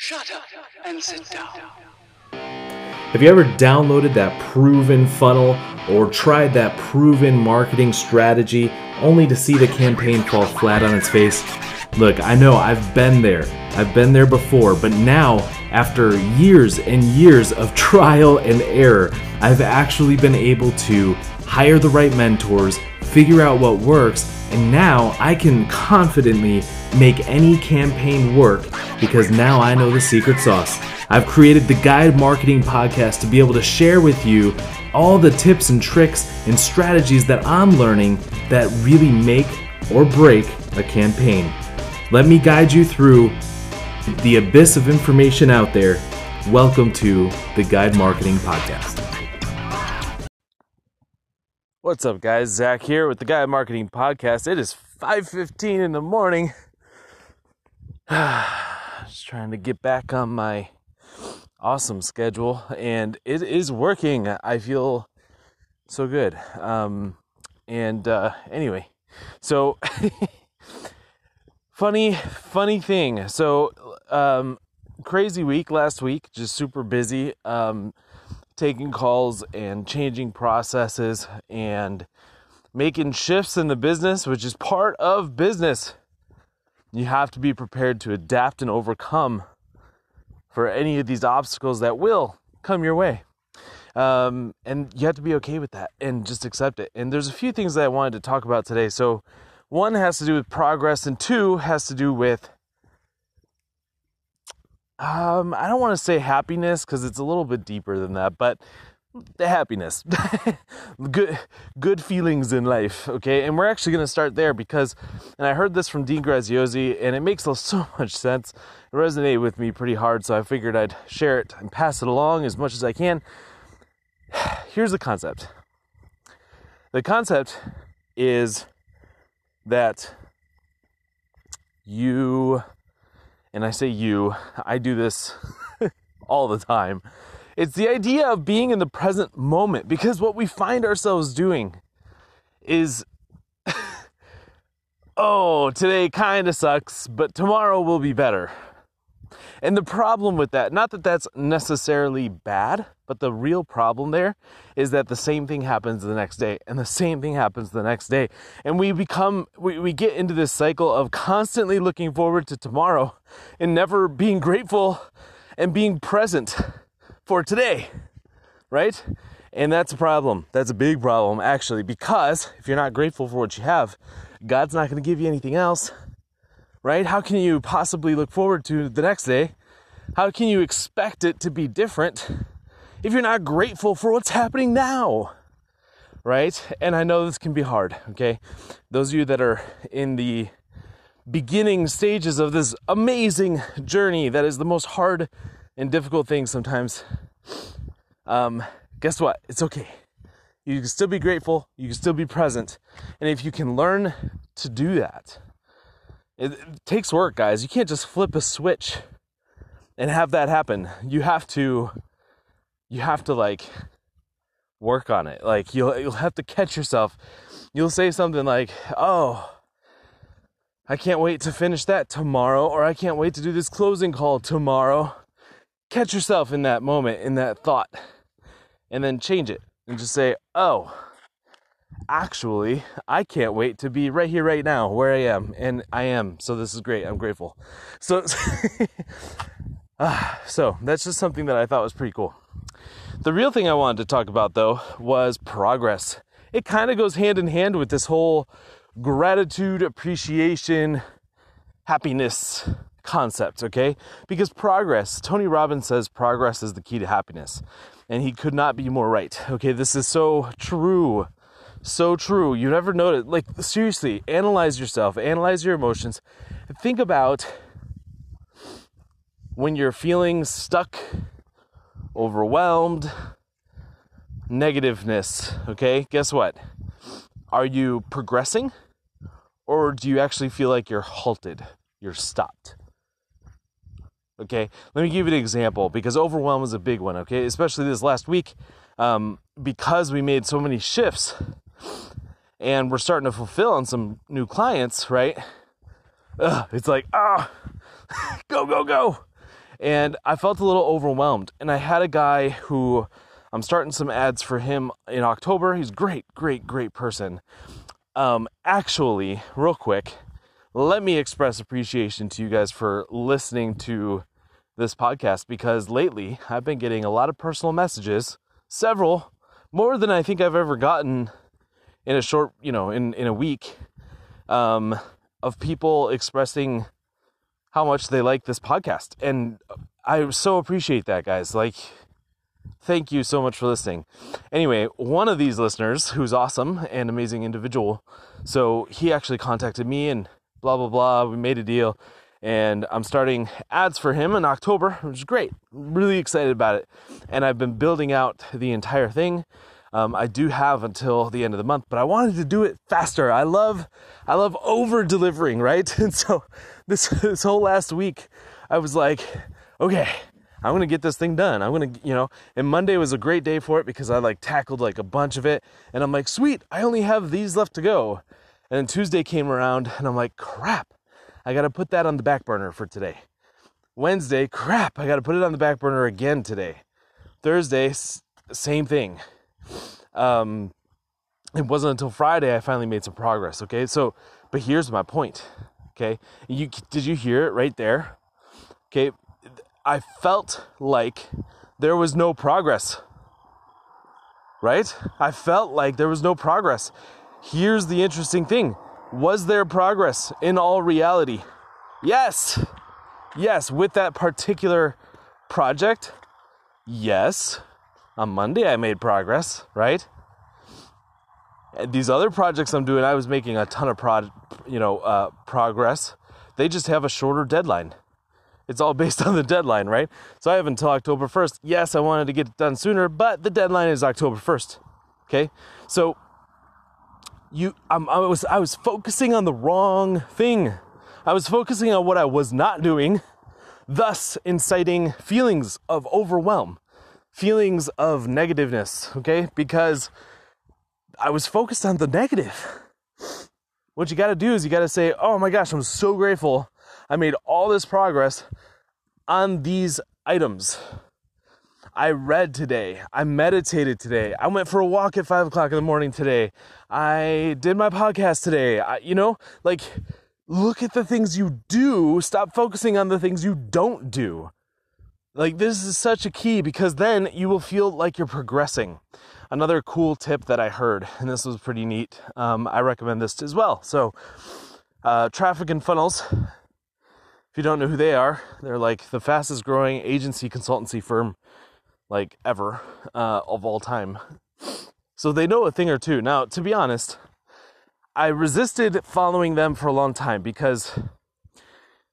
Shut up and sit down. Have you ever downloaded that proven funnel or tried that proven marketing strategy only to see the campaign fall flat on its face? Look, I know I've been there. I've been there before, but now, after years and years of trial and error, I've actually been able to hire the right mentors, figure out what works, and now I can confidently make any campaign work because now I know the secret sauce. I've created the Guide Marketing Podcast to be able to share with you all the tips and tricks and strategies that I'm learning that really make or break a campaign. Let me guide you through the abyss of information out there. Welcome to the Guide Marketing Podcast. What's up, guys? Zach here with the Guide Marketing Podcast. It is 5:15 in the morning. Just trying to get back on my awesome schedule, and it is working. I feel so good. Um, and uh, anyway, so funny, funny thing. So um, crazy week last week, just super busy. Um, taking calls and changing processes and making shifts in the business, which is part of business. You have to be prepared to adapt and overcome for any of these obstacles that will come your way. Um, and you have to be okay with that and just accept it. And there's a few things that I wanted to talk about today. So, one has to do with progress, and two has to do with um, I don't want to say happiness because it's a little bit deeper than that, but the happiness, good, good feelings in life. Okay, and we're actually going to start there because, and I heard this from Dean Graziosi, and it makes so much sense. It resonated with me pretty hard, so I figured I'd share it and pass it along as much as I can. Here's the concept. The concept is that you and I say you, I do this all the time. It's the idea of being in the present moment because what we find ourselves doing is, oh, today kind of sucks, but tomorrow will be better. And the problem with that, not that that's necessarily bad, but the real problem there is that the same thing happens the next day and the same thing happens the next day. And we become, we, we get into this cycle of constantly looking forward to tomorrow and never being grateful and being present for today, right? And that's a problem. That's a big problem, actually, because if you're not grateful for what you have, God's not going to give you anything else right? How can you possibly look forward to the next day? How can you expect it to be different if you're not grateful for what's happening now? Right? And I know this can be hard, okay? Those of you that are in the beginning stages of this amazing journey that is the most hard and difficult thing sometimes, um, guess what? It's okay. You can still be grateful, you can still be present. And if you can learn to do that, it, it takes work, guys. You can't just flip a switch and have that happen. You have to you have to like work on it. Like you'll you'll have to catch yourself. You'll say something like, "Oh, I can't wait to finish that tomorrow or I can't wait to do this closing call tomorrow." Catch yourself in that moment, in that thought. And then change it and just say, "Oh, actually, I can't wait to be right here, right now, where I am. And I am. So this is great. I'm grateful. So, uh, so that's just something that I thought was pretty cool. The real thing I wanted to talk about, though, was progress. It kind of goes hand in hand with this whole gratitude, appreciation, happiness concept, okay? Because progress, Tony Robbins says progress is the key to happiness. And he could not be more right. Okay, this is so true so true. You never notice. Like, seriously, analyze yourself, analyze your emotions. Think about when you're feeling stuck, overwhelmed, negativeness. Okay, guess what? Are you progressing or do you actually feel like you're halted? You're stopped. Okay, let me give you an example because overwhelm is a big one. Okay, especially this last week um, because we made so many shifts and we're starting to fulfill on some new clients, right? Ugh, it's like, ah, oh, go, go, go. And I felt a little overwhelmed. And I had a guy who I'm starting some ads for him in October. He's great, great, great person. Um, actually, real quick, let me express appreciation to you guys for listening to this podcast because lately I've been getting a lot of personal messages, several, more than I think I've ever gotten in a short, you know, in, in a week, um, of people expressing how much they like this podcast. And I so appreciate that, guys. Like, thank you so much for listening. Anyway, one of these listeners, who's awesome and amazing individual, so he actually contacted me and blah, blah, blah. We made a deal and I'm starting ads for him in October, which is great. Really excited about it. And I've been building out the entire thing. Um, I do have until the end of the month, but I wanted to do it faster. I love, I love over delivering, right? And so this this whole last week, I was like, okay, I'm gonna get this thing done. I'm gonna, you know, and Monday was a great day for it because I like tackled like a bunch of it, and I'm like, sweet, I only have these left to go. And then Tuesday came around, and I'm like, crap, I got to put that on the back burner for today. Wednesday, crap, I got to put it on the back burner again today. Thursday, same thing. Um, it wasn't until Friday I finally made some progress. Okay, so, but here's my point. Okay, you did you hear it right there? Okay, I felt like there was no progress. Right? I felt like there was no progress. Here's the interesting thing was there progress in all reality? Yes. Yes, with that particular project, yes. On Monday, I made progress, right? These other projects I'm doing, I was making a ton of prod, you know, uh, progress. They just have a shorter deadline. It's all based on the deadline, right? So I have until October 1st. Yes, I wanted to get it done sooner, but the deadline is October 1st. Okay? So you I was I was focusing on the wrong thing. I was focusing on what I was not doing, thus inciting feelings of overwhelm, feelings of negativeness, okay? Because I was focused on the negative. What you got to do is you got to say, "Oh my gosh, I'm so grateful. I made all this progress on these items." I read today. I meditated today. I went for a walk at five o'clock in the morning today. I did my podcast today. I, you know, like, look at the things you do. Stop focusing on the things you don't do. Like, this is such a key because then you will feel like you're progressing. Another cool tip that I heard, and this was pretty neat, um, I recommend this as well. So, uh, Traffic and Funnels, if you don't know who they are, they're like the fastest growing agency consultancy firm like ever uh, of all time. So they know a thing or two. Now, to be honest, I resisted following them for a long time because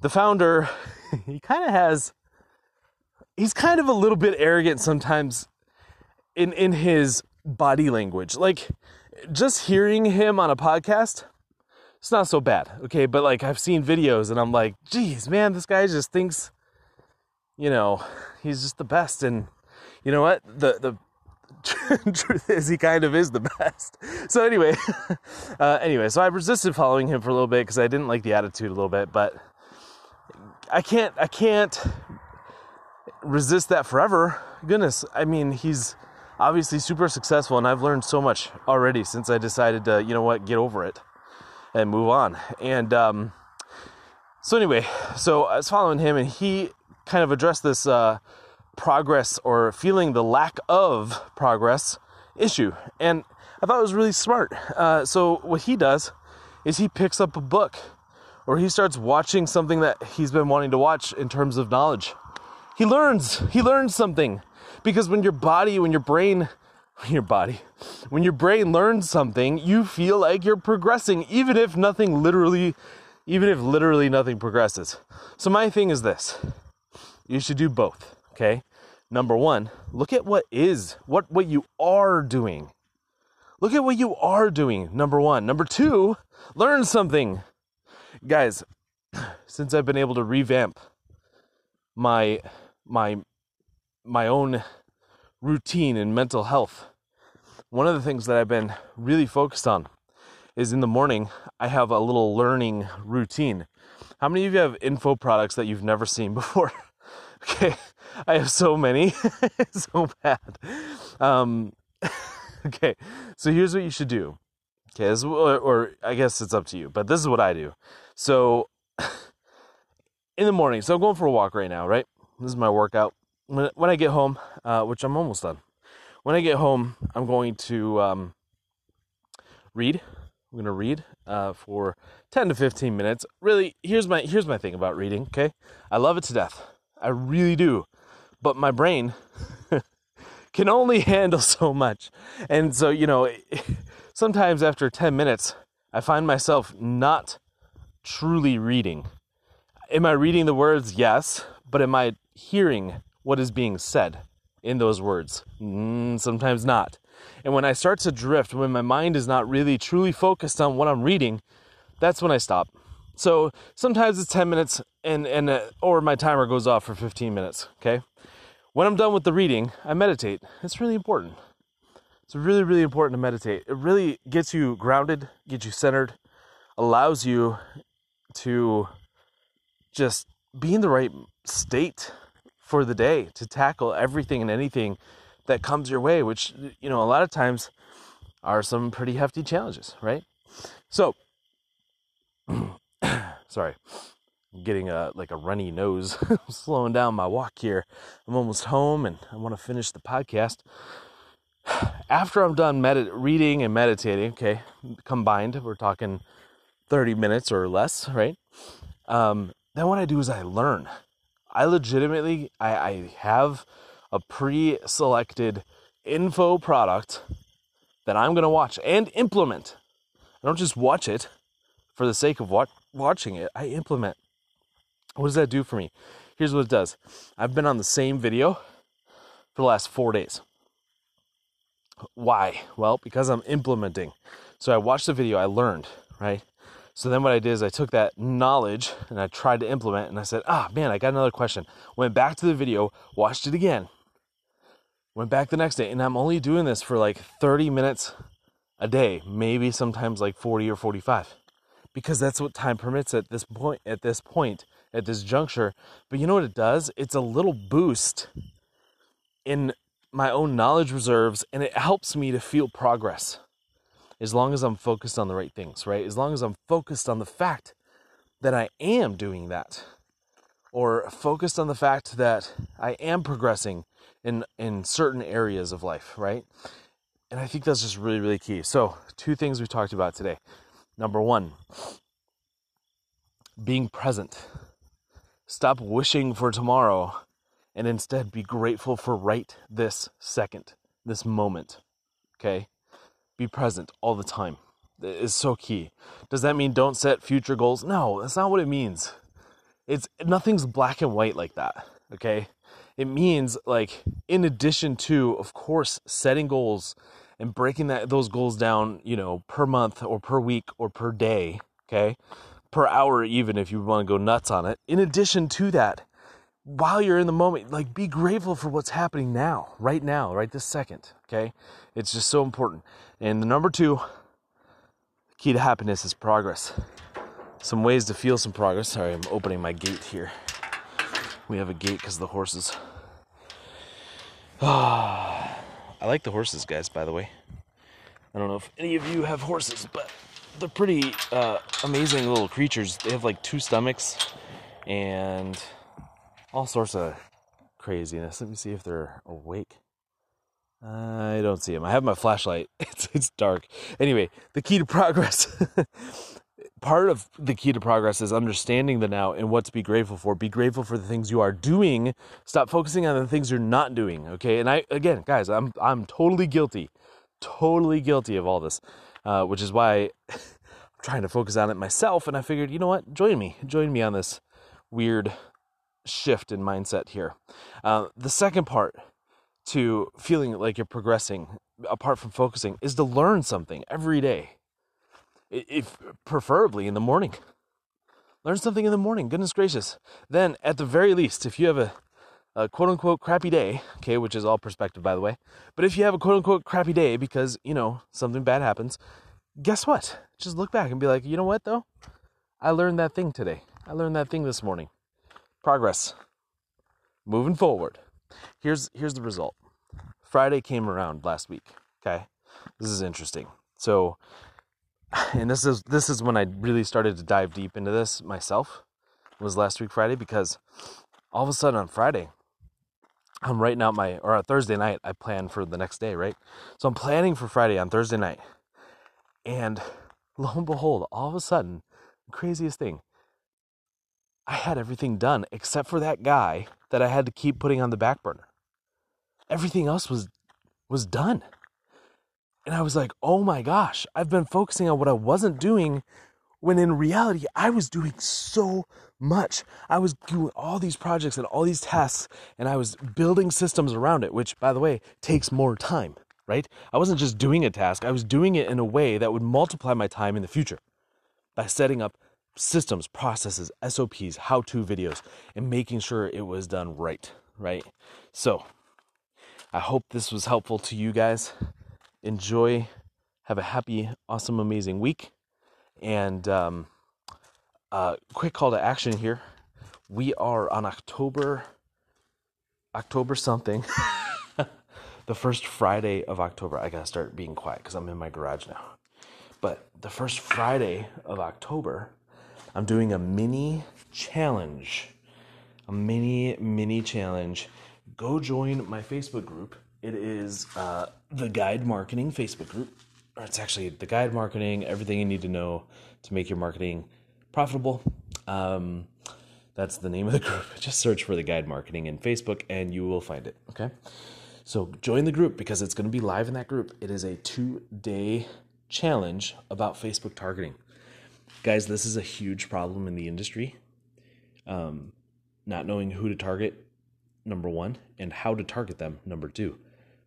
the founder, he kind of has, he's kind of a little bit arrogant sometimes in in his body language. Like just hearing him on a podcast, it's not so bad, okay? But like I've seen videos and I'm like, geez, man, this guy just thinks, you know, he's just the best and you know what? The the truth is he kind of is the best. So anyway, uh, anyway, so I resisted following him for a little bit because I didn't like the attitude a little bit, but I can't I can't resist that forever. Goodness, I mean he's obviously super successful, and I've learned so much already since I decided to you know what get over it and move on. And um, so anyway, so I was following him, and he kind of addressed this. Uh, progress or feeling the lack of progress issue. And I thought it was really smart. Uh, so, what he does is he picks up a book or he starts watching something that he's been wanting to watch in terms of knowledge. He learns, he learns something. Because when your body, when your brain, your body, when your brain learns something, you feel like you're progressing, even if nothing literally, even if literally nothing progresses. So, my thing is this you should do both, okay? number one, look at what is, what, what you are doing. Look at what you are doing, number one. Number two, learn something. Guys, since I've been able to revamp my my my own routine and mental health, one of the things that I've been really focused on is in the morning I have a little learning routine. How many of you have info products that you've never seen before? Okay, I have so many, so bad. Um, okay, so here's what you should do. Okay, this, or, or I guess it's up to you, but this is what I do. So in the morning, so I'm going for a walk right now, right? This is my workout. When, when I get home, uh, which I'm almost done, when I get home, I'm going to um, read. I'm going to read uh, for 10 to 15 minutes. Really, here's my here's my thing about reading. Okay, I love it to death. I really do, but my brain can only handle so much, and so you know, sometimes after 10 minutes, I find myself not truly reading. Am I reading the words? Yes, but am I hearing what is being said in those words? Mm, sometimes not. And when I start to drift, when my mind is not really truly focused on what I'm reading, that's when I stop. So sometimes it's 10 minutes and and uh, or my timer goes off for 15 minutes, okay? When I'm done with the reading, I meditate. It's really important. It's really really important to meditate. It really gets you grounded, gets you centered, allows you to just be in the right state for the day to tackle everything and anything that comes your way, which, you know, a lot of times are some pretty hefty challenges, right? So, sorry, I'm getting a like a runny nose, slowing down my walk here. I'm almost home and I want to finish the podcast. After I'm done reading and meditating, okay, combined, we're talking 30 minutes or less, right? Um, then what I do is I learn. I legitimately I, I have a pre-selected info product that I'm gonna watch and implement. I don't just watch it for the sake of what watching it. I implement. What does that do for me? Here's what it does. I've been on the same video for the last four days. Why? Well, because I'm implementing. So I watched the video, I learned, right? So then what I did is I took that knowledge and I tried to implement and I said, ah, man, I got another question. Went back to the video, watched it again, went back the next day, and I'm only doing this for like 30 minutes a day, maybe sometimes like 40 or 45 because that's what time permits at this point at this point at this juncture. But you know what it does? It's a little boost in my own knowledge reserves and it helps me to feel progress as long as I'm focused on the right things, right? As long as I'm focused on the fact that I am doing that, or focused on the fact that I am progressing in in certain areas of life, right? And I think that's just really, really key. So, two things we talked about today. Number one, being present. Stop wishing for tomorrow and instead be grateful for right this second, this moment. Okay? Be present all the time is so key. Does that mean don't set future goals? No, that's not what it means. It's nothing's black and white like that, okay? It means like in addition to of course setting goals and breaking that those goals down, you know, per month or per week or per day, okay? Per hour even if you want to go nuts on it. In addition to that, while you're in the moment, like be grateful for what's happening now, right now, right this second. Okay. It's just so important. And the number two key to happiness is progress. Some ways to feel some progress. Sorry, I'm opening my gate here. We have a gate because the horses. Ah, I like the horses, guys, by the way. I don't know if any of you have horses, but they're pretty uh, amazing little creatures. They have like two stomachs and all sorts of craziness. Let me see if they're awake. I don't see them. I have my flashlight. It's it's dark. Anyway, the key to progress. part of the key to progress is understanding the now and what to be grateful for. Be grateful for the things you are doing. Stop focusing on the things you're not doing. Okay. And I again, guys, I'm I'm totally guilty, totally guilty of all this, uh, which is why I'm trying to focus on it myself. And I figured, you know what? Join me. Join me on this weird shift in mindset here. Uh, the second part to feeling like you're progressing, apart from focusing, is to learn something every day. If preferably in the morning, learn something in the morning. Goodness gracious! Then, at the very least, if you have a, a quote unquote crappy day, okay, which is all perspective by the way, but if you have a quote unquote crappy day because you know something bad happens, guess what? Just look back and be like, you know what though? I learned that thing today. I learned that thing this morning progress. moving forward. Here's here's the result. Friday came around last week. Okay, this is interesting. So, and this is this is when I really started to dive deep into this myself. Was last week Friday because all of a sudden on Friday, I'm writing out my or on Thursday night I plan for the next day, right? So I'm planning for Friday on Thursday night, and lo and behold, all of a sudden, craziest thing, I had everything done except for that guy that I had to keep putting on the back burner. Everything else was was done. And I was like, "Oh my gosh, I've been focusing on what I wasn't doing when in reality I was doing so much. I was doing all these projects and all these tasks and I was building systems around it, which by the way, takes more time, right? I wasn't just doing a task, I was doing it in a way that would multiply my time in the future by setting up systems, processes, SOPs, how to videos, and making sure it was done right, right? So, I hope this was helpful to you guys. Enjoy, have a happy, awesome, amazing week. And um, uh, quick call to action here. We are on October, October something. the first Friday of October. I gotta start being quiet because I'm in my garage now. But the first Friday of October, I'm doing a mini challenge. A mini, mini challenge. Go join my Facebook group. It is uh, the Guide Marketing Facebook group. Or it's actually the Guide Marketing, everything you need to know to make your marketing profitable. Um, that's the name of the group. Just search for the Guide Marketing in Facebook and you will find it. Okay. So join the group because it's going to be live in that group. It is a two day challenge about Facebook targeting guys, this is a huge problem in the industry. Um, not knowing who to target, number one, and how to target them, number two.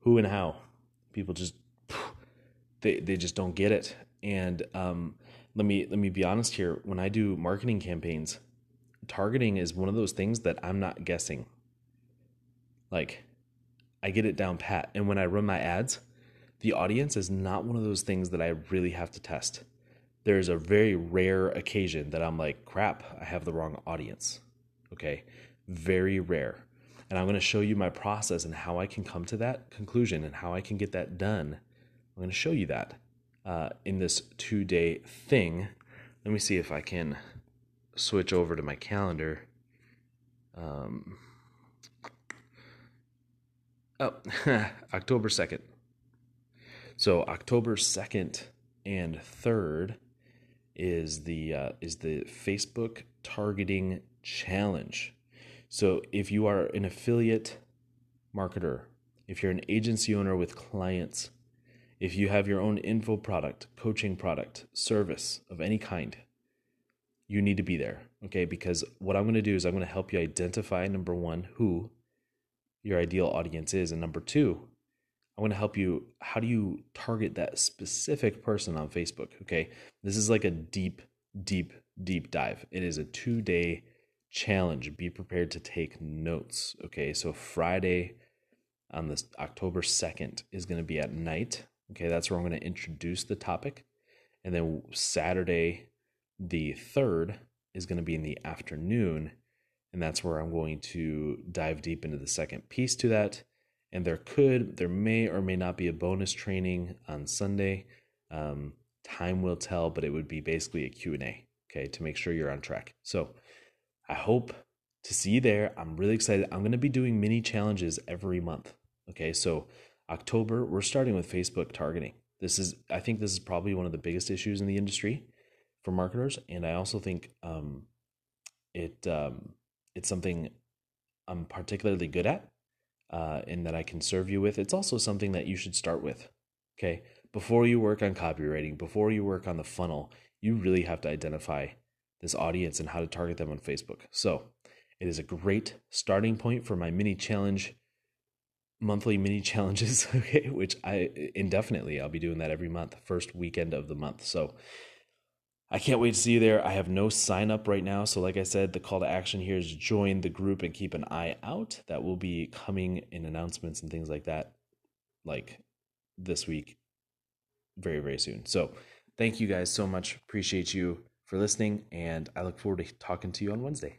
Who and how. People just they they just don't get it. And um, let me let me be honest here. When I do marketing campaigns, targeting is one of those things that I'm not guessing. Like, I get it down pat. And when I run my ads, the audience is not one of those things that I really have to test there's a very rare occasion that I'm like, crap, I have the wrong audience. Okay. Very rare. And I'm going to show you my process and how I can come to that conclusion and how I can get that done. I'm going to show you that uh, in this two day thing. Let me see if I can switch over to my calendar. Um, oh, October 2nd. So, October 2nd and 3rd is the uh, is the Facebook targeting challenge. So if you are an affiliate marketer, if you're an agency owner with clients, if you have your own info product, coaching product, service of any kind, you need to be there. Okay, because what I'm going to do is I'm going to help you identify number 1 who your ideal audience is and number 2 I want to help you. How do you target that specific person on Facebook? Okay. This is like a deep, deep, deep dive. It is a two day challenge. Be prepared to take notes. Okay. So Friday on this October 2nd is going to be at night. Okay. That's where I'm going to introduce the topic. And then Saturday, the 3rd, is going to be in the afternoon. And that's where I'm going to dive deep into the second piece to that and there could there may or may not be a bonus training on sunday. Um, time will tell but it would be basically a q&a okay to make sure you're on track. So i hope to see you there. I'm really excited. I'm going to be doing mini challenges every month okay? So october we're starting with facebook targeting. This is i think this is probably one of the biggest issues in the industry for marketers. And i also think um, it um, it's something i'm particularly good at uh, and that I can serve you with, it's also something that you should start with. Okay. Before you work on copywriting, before you work on the funnel, you really have to identify this audience and how to target them on Facebook. So it is a great starting point for my mini challenge, monthly mini challenges, okay, which I indefinitely, I'll be doing that every month, first weekend of the month. So I can't wait to see you there. I have no sign up right now. So, like I said, the call to action here is join the group and keep an eye out. That will be coming in announcements and things like that, like this week, very, very soon. So, thank you guys so much. Appreciate you for listening. And I look forward to talking to you on Wednesday.